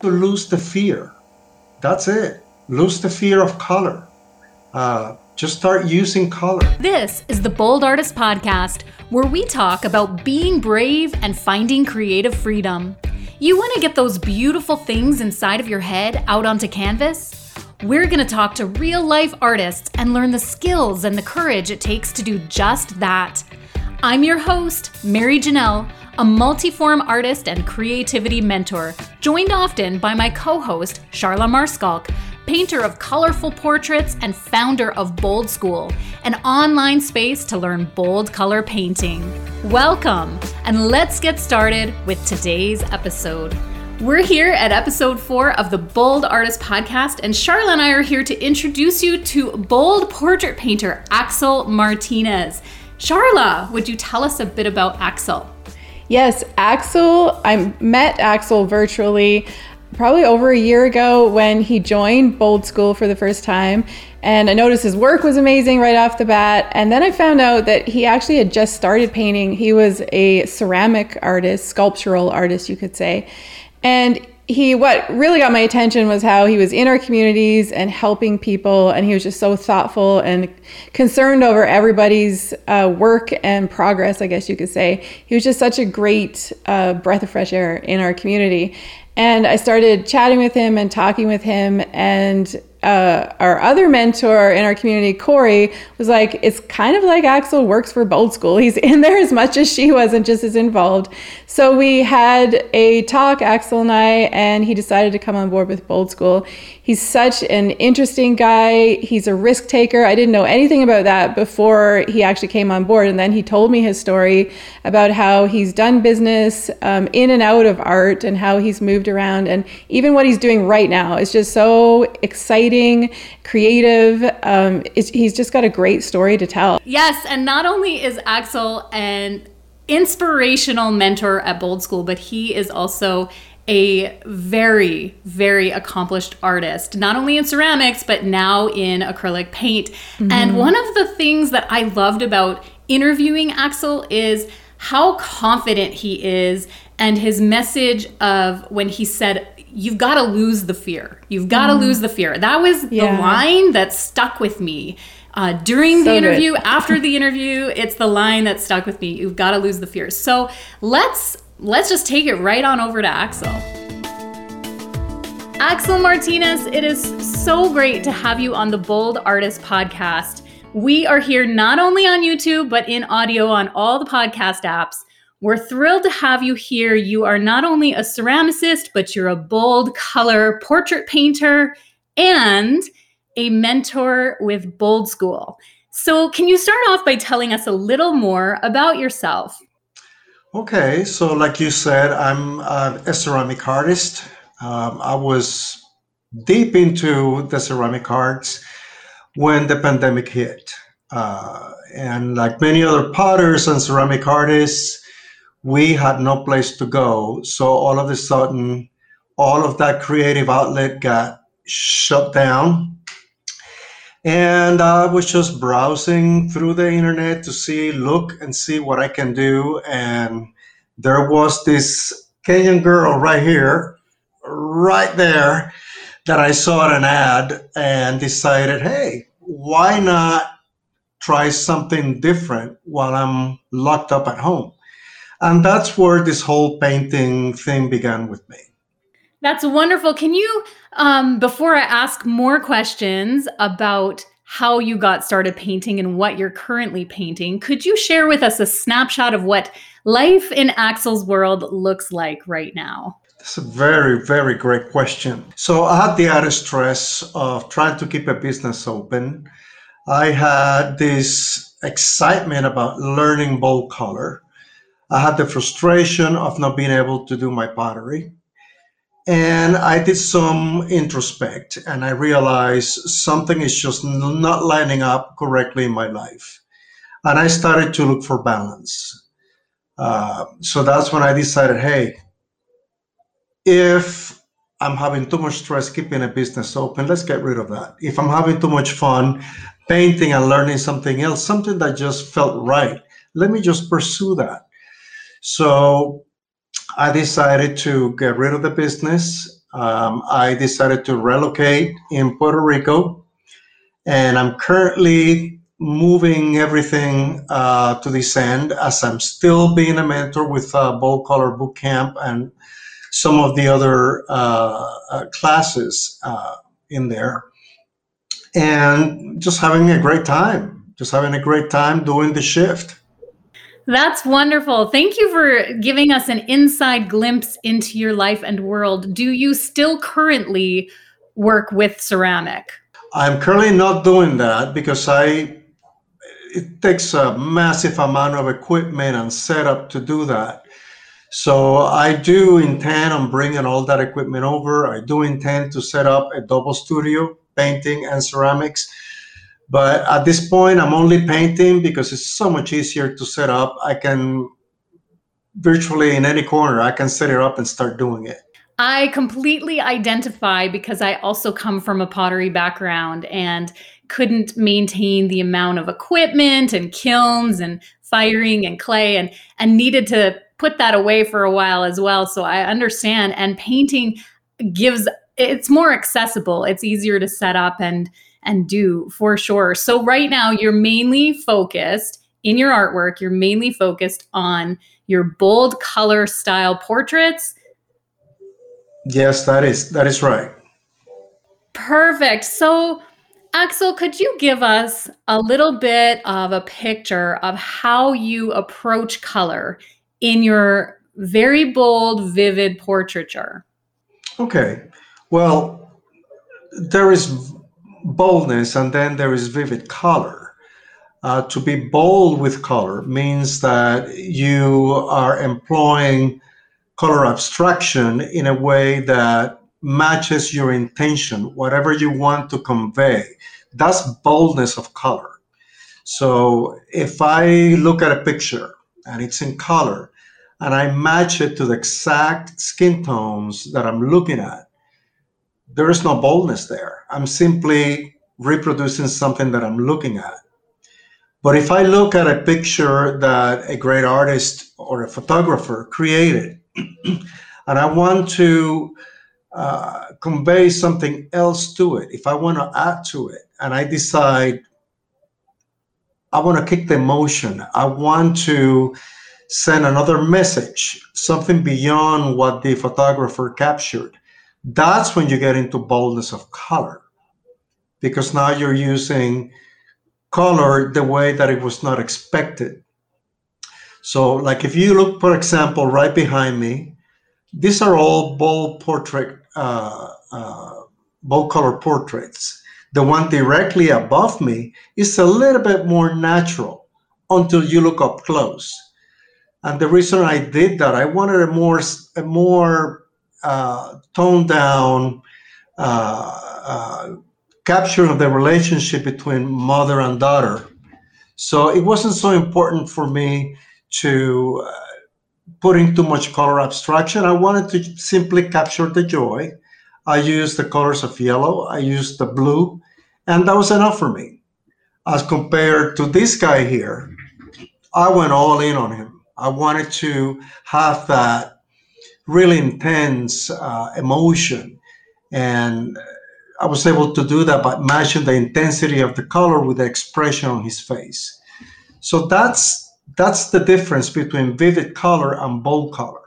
to lose the fear. That's it. Lose the fear of color. Uh, just start using color. This is the Bold Artist Podcast, where we talk about being brave and finding creative freedom. You want to get those beautiful things inside of your head out onto canvas? We're going to talk to real life artists and learn the skills and the courage it takes to do just that. I'm your host, Mary Janelle, a multi-form artist and creativity mentor, joined often by my co-host, Charla Maarschalk, painter of colorful portraits and founder of Bold School, an online space to learn bold color painting. Welcome, and let's get started with today's episode. We're here at episode four of the Bold Artist Podcast, and Charla and I are here to introduce you to bold portrait painter Axel Martinez. Charla, would you tell us a bit about Axel? Yes, Axel, I met Axel virtually probably over a year ago when he joined Bold School for the first time. And I noticed his work was amazing right off the bat. And then I found out that he actually had just started painting. He was a ceramic artist, sculptural artist, you could say. And he what really got my attention was how he was in our communities and helping people and he was just so thoughtful and concerned over everybody's uh, work and progress i guess you could say he was just such a great uh, breath of fresh air in our community and I started chatting with him and talking with him. And uh, our other mentor in our community, Corey, was like, it's kind of like Axel works for Bold School. He's in there as much as she wasn't just as involved. So we had a talk, Axel and I, and he decided to come on board with Bold School. He's such an interesting guy. He's a risk taker. I didn't know anything about that before he actually came on board. And then he told me his story about how he's done business um, in and out of art and how he's moved around. And even what he's doing right now is just so exciting creative. Um, he's just got a great story to tell. Yes, and not only is Axel an inspirational mentor at Bold School, but he is also a very, very accomplished artist, not only in ceramics, but now in acrylic paint. Mm-hmm. And one of the things that I loved about interviewing Axel is how confident he is and his message of when he said you've got to lose the fear. You've got to mm. lose the fear. That was yeah. the line that stuck with me. Uh, during so the interview, after the interview, it's the line that stuck with me. You've got to lose the fear. So let's let's just take it right on over to Axel. Axel Martinez, it is so great to have you on the Bold Artist podcast. We are here not only on YouTube, but in audio on all the podcast apps. We're thrilled to have you here. You are not only a ceramicist, but you're a bold color portrait painter and a mentor with Bold School. So, can you start off by telling us a little more about yourself? Okay, so like you said, I'm a ceramic artist. Um, I was deep into the ceramic arts when the pandemic hit. Uh, and like many other potters and ceramic artists, we had no place to go. So all of a sudden, all of that creative outlet got shut down. And I was just browsing through the internet to see, look and see what I can do. And there was this Kenyan girl right here, right there, that I saw an ad and decided, hey, why not try something different while I'm locked up at home? And that's where this whole painting thing began with me. That's wonderful. Can you, um, before I ask more questions about how you got started painting and what you're currently painting, could you share with us a snapshot of what life in Axel's world looks like right now? That's a very, very great question. So I had the added stress of trying to keep a business open. I had this excitement about learning bold color. I had the frustration of not being able to do my pottery. And I did some introspect and I realized something is just not lining up correctly in my life. And I started to look for balance. Uh, so that's when I decided hey, if I'm having too much stress keeping a business open, let's get rid of that. If I'm having too much fun painting and learning something else, something that just felt right, let me just pursue that. So I decided to get rid of the business. Um, I decided to relocate in Puerto Rico, and I'm currently moving everything uh, to this end as I'm still being a mentor with uh, Color Boot Camp and some of the other uh, uh classes uh, in there, and just having a great time, just having a great time doing the shift. That's wonderful. Thank you for giving us an inside glimpse into your life and world. Do you still currently work with ceramic? I'm currently not doing that because I it takes a massive amount of equipment and setup to do that. So I do intend on bringing all that equipment over. I do intend to set up a double studio, painting and ceramics. But at this point, I'm only painting because it's so much easier to set up. I can virtually in any corner, I can set it up and start doing it. I completely identify because I also come from a pottery background and couldn't maintain the amount of equipment and kilns and firing and clay and and needed to put that away for a while as well. So I understand and painting gives it's more accessible. It's easier to set up and and do for sure. So right now you're mainly focused in your artwork, you're mainly focused on your bold color style portraits. Yes, that is that is right. Perfect. So Axel, could you give us a little bit of a picture of how you approach color in your very bold, vivid portraiture? Okay. Well, there is boldness and then there is vivid color. Uh, to be bold with color means that you are employing color abstraction in a way that matches your intention, whatever you want to convey. That's boldness of color. So if I look at a picture and it's in color and I match it to the exact skin tones that I'm looking at, there is no boldness there. I'm simply reproducing something that I'm looking at. But if I look at a picture that a great artist or a photographer created, and I want to uh, convey something else to it, if I want to add to it, and I decide I want to kick the emotion, I want to send another message, something beyond what the photographer captured, that's when you get into boldness of color because now you're using color the way that it was not expected. So, like if you look, for example, right behind me, these are all bold portrait, uh, uh, bold color portraits. The one directly above me is a little bit more natural until you look up close. And the reason I did that, I wanted a more, a more toned down uh, uh, capture of the relationship between mother and daughter. So it wasn't so important for me to uh, put in too much color abstraction. I wanted to simply capture the joy. I used the colors of yellow, I used the blue, and that was enough for me. As compared to this guy here, I went all in on him. I wanted to have that really intense uh, emotion. And I was able to do that by matching the intensity of the color with the expression on his face. So that's that's the difference between vivid color and bold color.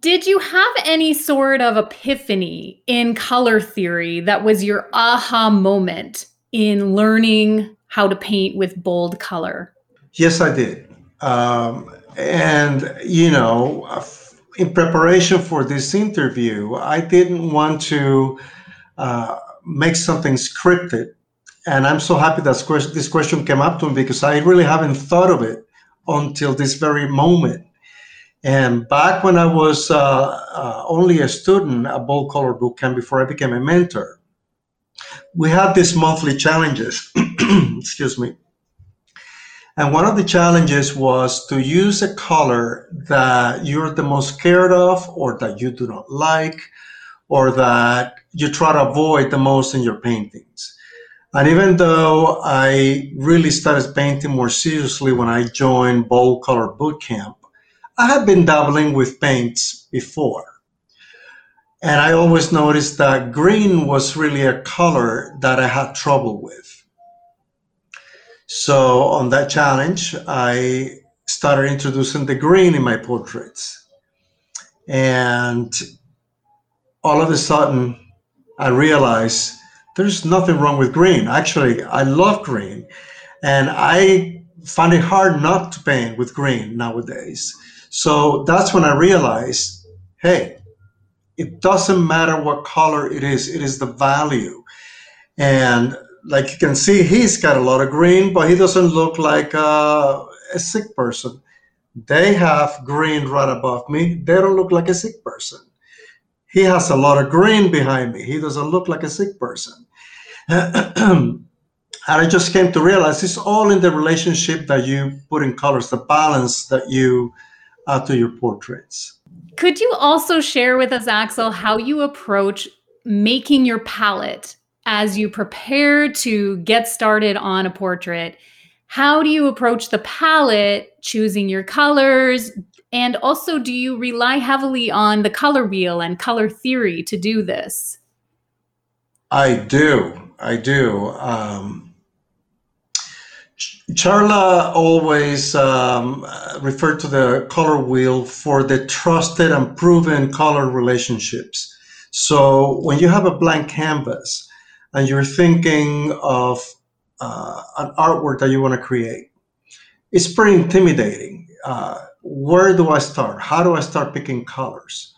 Did you have any sort of epiphany in color theory that was your aha moment in learning how to paint with bold color? Yes, I did. Um, and, you know, in preparation for this interview, I didn't want to uh, make something scripted. And I'm so happy that this question came up to me because I really haven't thought of it until this very moment. And back when I was uh, uh, only a student at Bold Color Boot Camp before I became a mentor, we had these monthly challenges. Excuse me. And one of the challenges was to use a color that you're the most scared of, or that you do not like, or that you try to avoid the most in your paintings. And even though I really started painting more seriously when I joined Bold Color Boot Camp, I had been dabbling with paints before. And I always noticed that green was really a color that I had trouble with. So on that challenge, I started introducing the green in my portraits. And all of a sudden, I realized there's nothing wrong with green. Actually, I love green. And I find it hard not to paint with green nowadays. So that's when I realized hey, it doesn't matter what color it is, it is the value. And like you can see, he's got a lot of green, but he doesn't look like a, a sick person. They have green right above me. They don't look like a sick person. He has a lot of green behind me. He doesn't look like a sick person. and I just came to realize it's all in the relationship that you put in colors, the balance that you add to your portraits. Could you also share with us, Axel, how you approach making your palette as you prepare to get started on a portrait? How do you approach the palette, choosing your colors? And also, do you rely heavily on the color wheel and color theory to do this? I do. I do. Um, Charla always um, referred to the color wheel for the trusted and proven color relationships. So when you have a blank canvas and you're thinking of uh, an artwork that you want to create, it's pretty intimidating. Uh, where do I start? How do I start picking colors?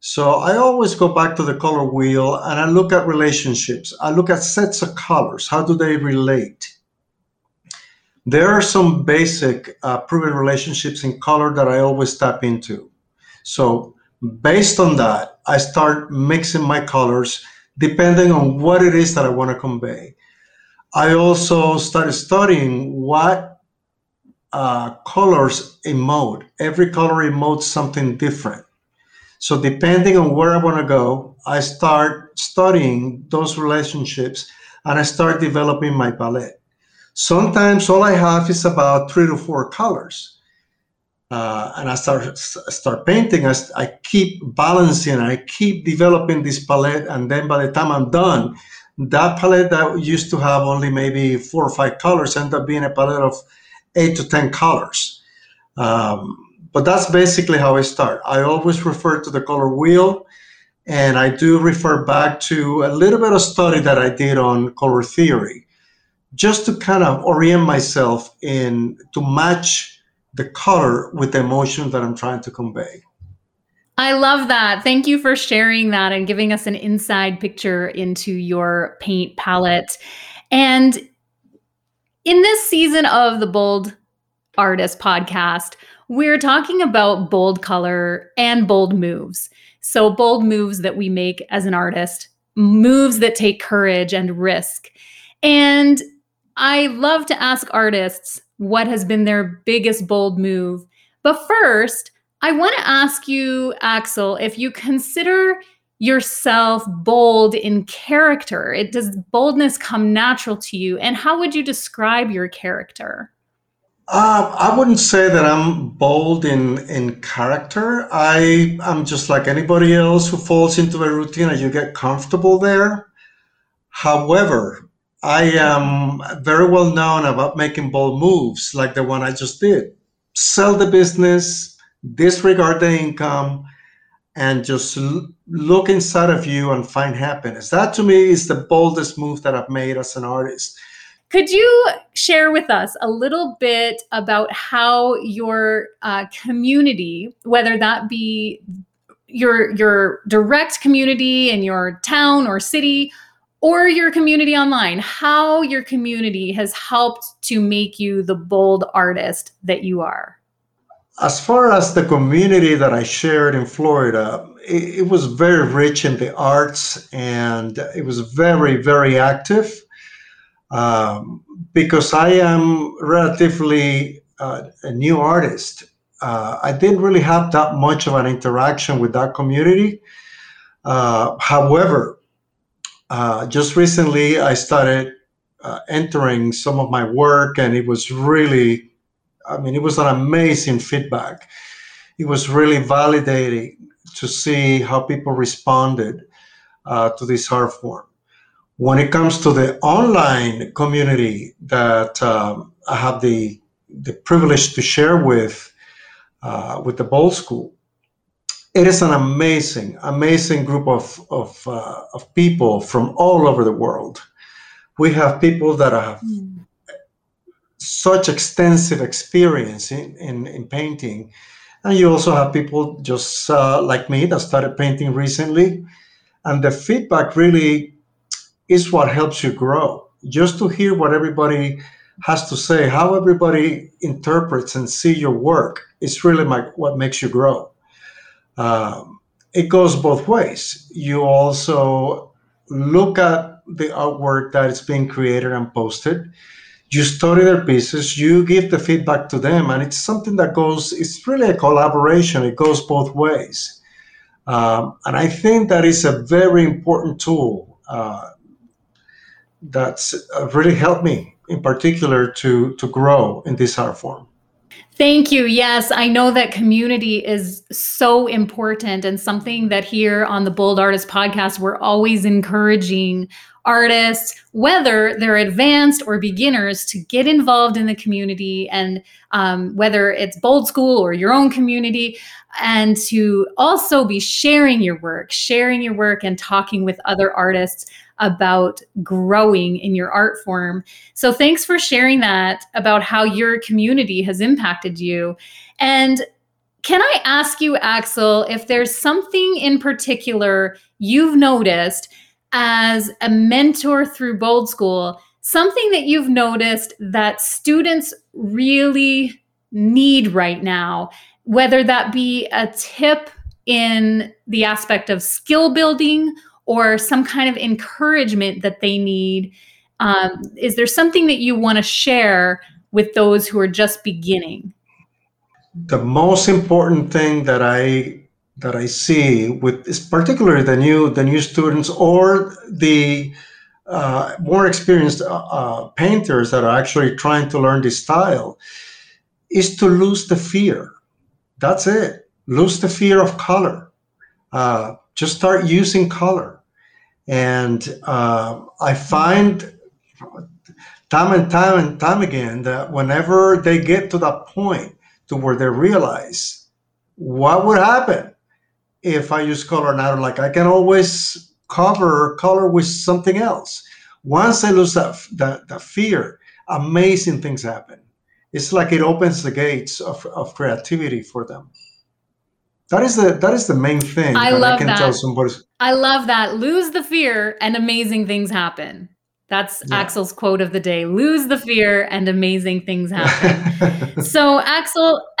So I always go back to the color wheel and I look at relationships. I look at sets of colors. How do they relate? There are some basic uh, proven relationships in color that I always tap into. So based on that, I start mixing my colors depending on what it is that I want to convey. I also started studying what uh, colors emote. Every color emotes something different. So depending on where I want to go, I start studying those relationships and I start developing my palette. Sometimes all I have is about three to four colors. Uh, and I start start painting. I, I keep balancing. I keep developing this palette, and then by the time I'm done, that palette that used to have only maybe four or five colors end up being a palette of eight to ten colors. Um, but that's basically how I start. I always refer to the color wheel, and I do refer back to a little bit of study that I did on color theory just to kind of orient myself in to match the color with the emotion that I'm trying to convey. I love that. Thank you for sharing that and giving us an inside picture into your paint palette. And in this season of the Bold Artist podcast, we're talking about bold color and bold moves. So, bold moves that we make as an artist, moves that take courage and risk. And I love to ask artists what has been their biggest bold move. But first, I want to ask you, Axel, if you consider yourself bold in character. It does boldness come natural to you, and how would you describe your character? Uh, I wouldn't say that I'm bold in in character. I I'm just like anybody else who falls into a routine and you get comfortable there. However, I am very well known about making bold moves like the one I just did. Sell the business, disregard the income, and just look inside of you and find happiness. That to me is the boldest move that I've made as an artist. Could you share with us a little bit about how your uh, community, whether that be your your direct community in your town or city, or your community online, how your community has helped to make you the bold artist that you are. As far as the community that I shared in Florida, it, it was very rich in the arts and it was very, very active. Um, because I am relatively uh, a new artist, uh, I didn't really have that much of an interaction with that community. Uh, however, uh, just recently I started uh, entering some of my work, and it was really, I mean, it was an amazing feedback. It was really validating to see how people responded uh, to this art form. When it comes to the online community that um, I have the the privilege to share with uh, with the Bold School, it is an amazing, amazing group of of, uh, of people from all over the world. We have people that have mm. such extensive experience in, in, in, painting, and you also have people just uh, like me that started painting recently, and the feedback really is what helps you grow. Just to hear what everybody has to say, how everybody interprets and see your work, is really my, what makes you grow. Um, it goes both ways. You also look at the artwork that is being created and posted. You study their pieces, you give the feedback to them, and it's something that goes, it's really a collaboration. It goes both ways. Um, and I think that is a very important tool uh, that's uh, really helped me in particular to, to grow in this art form. Thank you. Yes, I know that community is so important and something that here on the Bold Artist podcast, we're always encouraging artists, whether they're advanced or beginners, to get involved in the community and um, whether it's Bold School or your own community, and to also be sharing your work, sharing your work and talking with other artists about growing in your art form. So thanks for sharing that about how your community has impacted you. And can I ask you, Axel, if there's something in particular you've noticed as a mentor through Bold School, something that you've noticed that students really need right now, whether that be a tip in the aspect of skill building or some kind of encouragement that they need? Um, is there something that you want to share with those who are just beginning? The most important thing that I that I see with particularly the new the new students or the uh, more experienced uh, uh, painters that are actually trying to learn this style is to lose the fear. That's it. Lose the fear of color. Uh, just start using color. And uh, I find time and time and time again that whenever they get to that point to where they realize what would happen if I use color now, like I can always cover color with something else. Once I lose that, that, that fear, amazing things happen. It's like it opens the gates of, of creativity for them. That is the that is the main thing I that love I can that. tell somebody. I love that. Lose the fear and amazing things happen. That's yeah. Axel's quote of the day. Lose the fear and amazing things happen. so Axel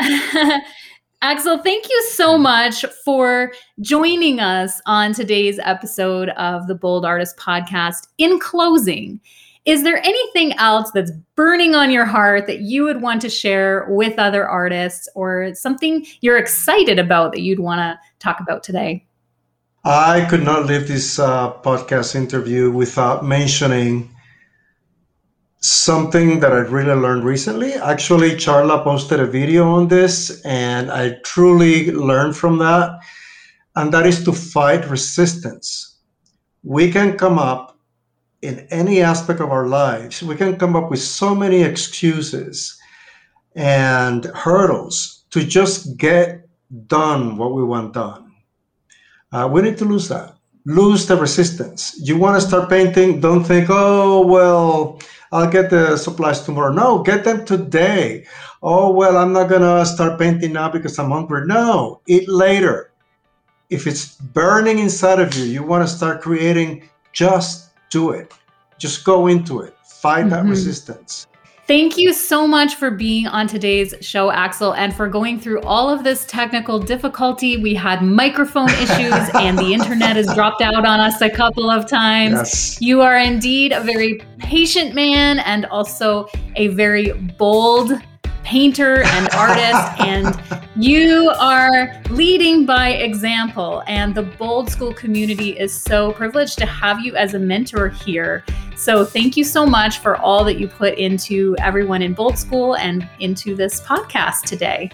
Axel, thank you so much for joining us on today's episode of the Bold Artist podcast. In closing, is there anything else that's burning on your heart that you would want to share with other artists or something you're excited about that you'd want to talk about today? I could not leave this uh, podcast interview without mentioning something that I really learned recently. Actually, Charla posted a video on this, and I truly learned from that. And that is to fight resistance. We can come up in any aspect of our lives, we can come up with so many excuses and hurdles to just get done what we want done. Uh, we need to lose that, lose the resistance. You want to start painting, don't think, oh, well, I'll get the supplies tomorrow. No, get them today. Oh, well, I'm not going to start painting now because I'm hungry. No, eat later. If it's burning inside of you, you want to start creating, just do it. Just go into it. Fight mm-hmm. that resistance. Thank you so much for being on today's show, Axel, and for going through all of this technical difficulty. We had microphone issues and the internet has dropped out on us a couple of times. Yes. You are indeed a very patient man and also a very bold painter and artist, and you are leading by example. And the Bold School community is so privileged to have you as a mentor here. So, thank you so much for all that you put into everyone in Bold School and into this podcast today.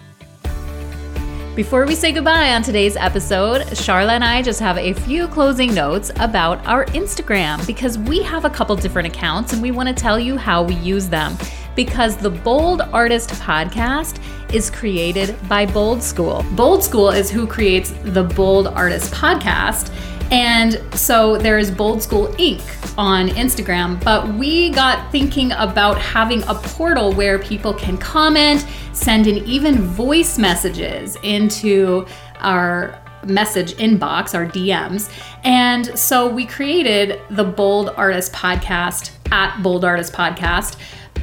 Before we say goodbye on today's episode, Charla and I just have a few closing notes about our Instagram because we have a couple different accounts and we want to tell you how we use them. Because the Bold Artist podcast is created by Bold School. Bold School is who creates the Bold Artist podcast. And so there's Bold School Inc. on Instagram, but we got thinking about having a portal where people can comment, send in even voice messages into our message inbox, our DMs. And so we created the Bold Artist Podcast at Bold Artist Podcast.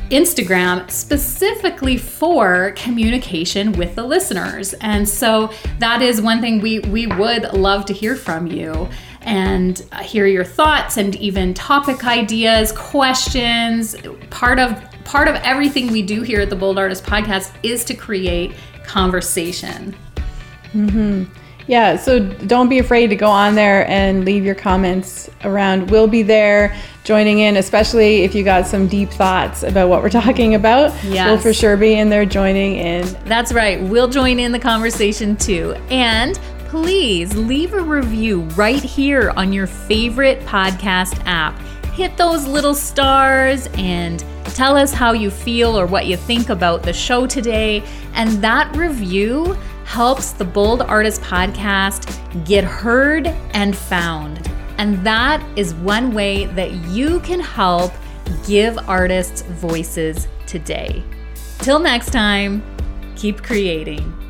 Instagram specifically for communication with the listeners. And so that is one thing we we would love to hear from you and hear your thoughts and even topic ideas, questions. Part of part of everything we do here at the Bold Artist podcast is to create conversation. Mm-hmm. Yeah, so don't be afraid to go on there and leave your comments around. We'll be there joining in, especially if you got some deep thoughts about what we're talking about. Yes. We'll for sure be in there joining in. That's right. We'll join in the conversation too. And please leave a review right here on your favorite podcast app. Hit those little stars and tell us how you feel or what you think about the show today. And that review helps the Bold Artist podcast get heard and found. And that is one way that you can help give artists voices today. Till next time, keep creating.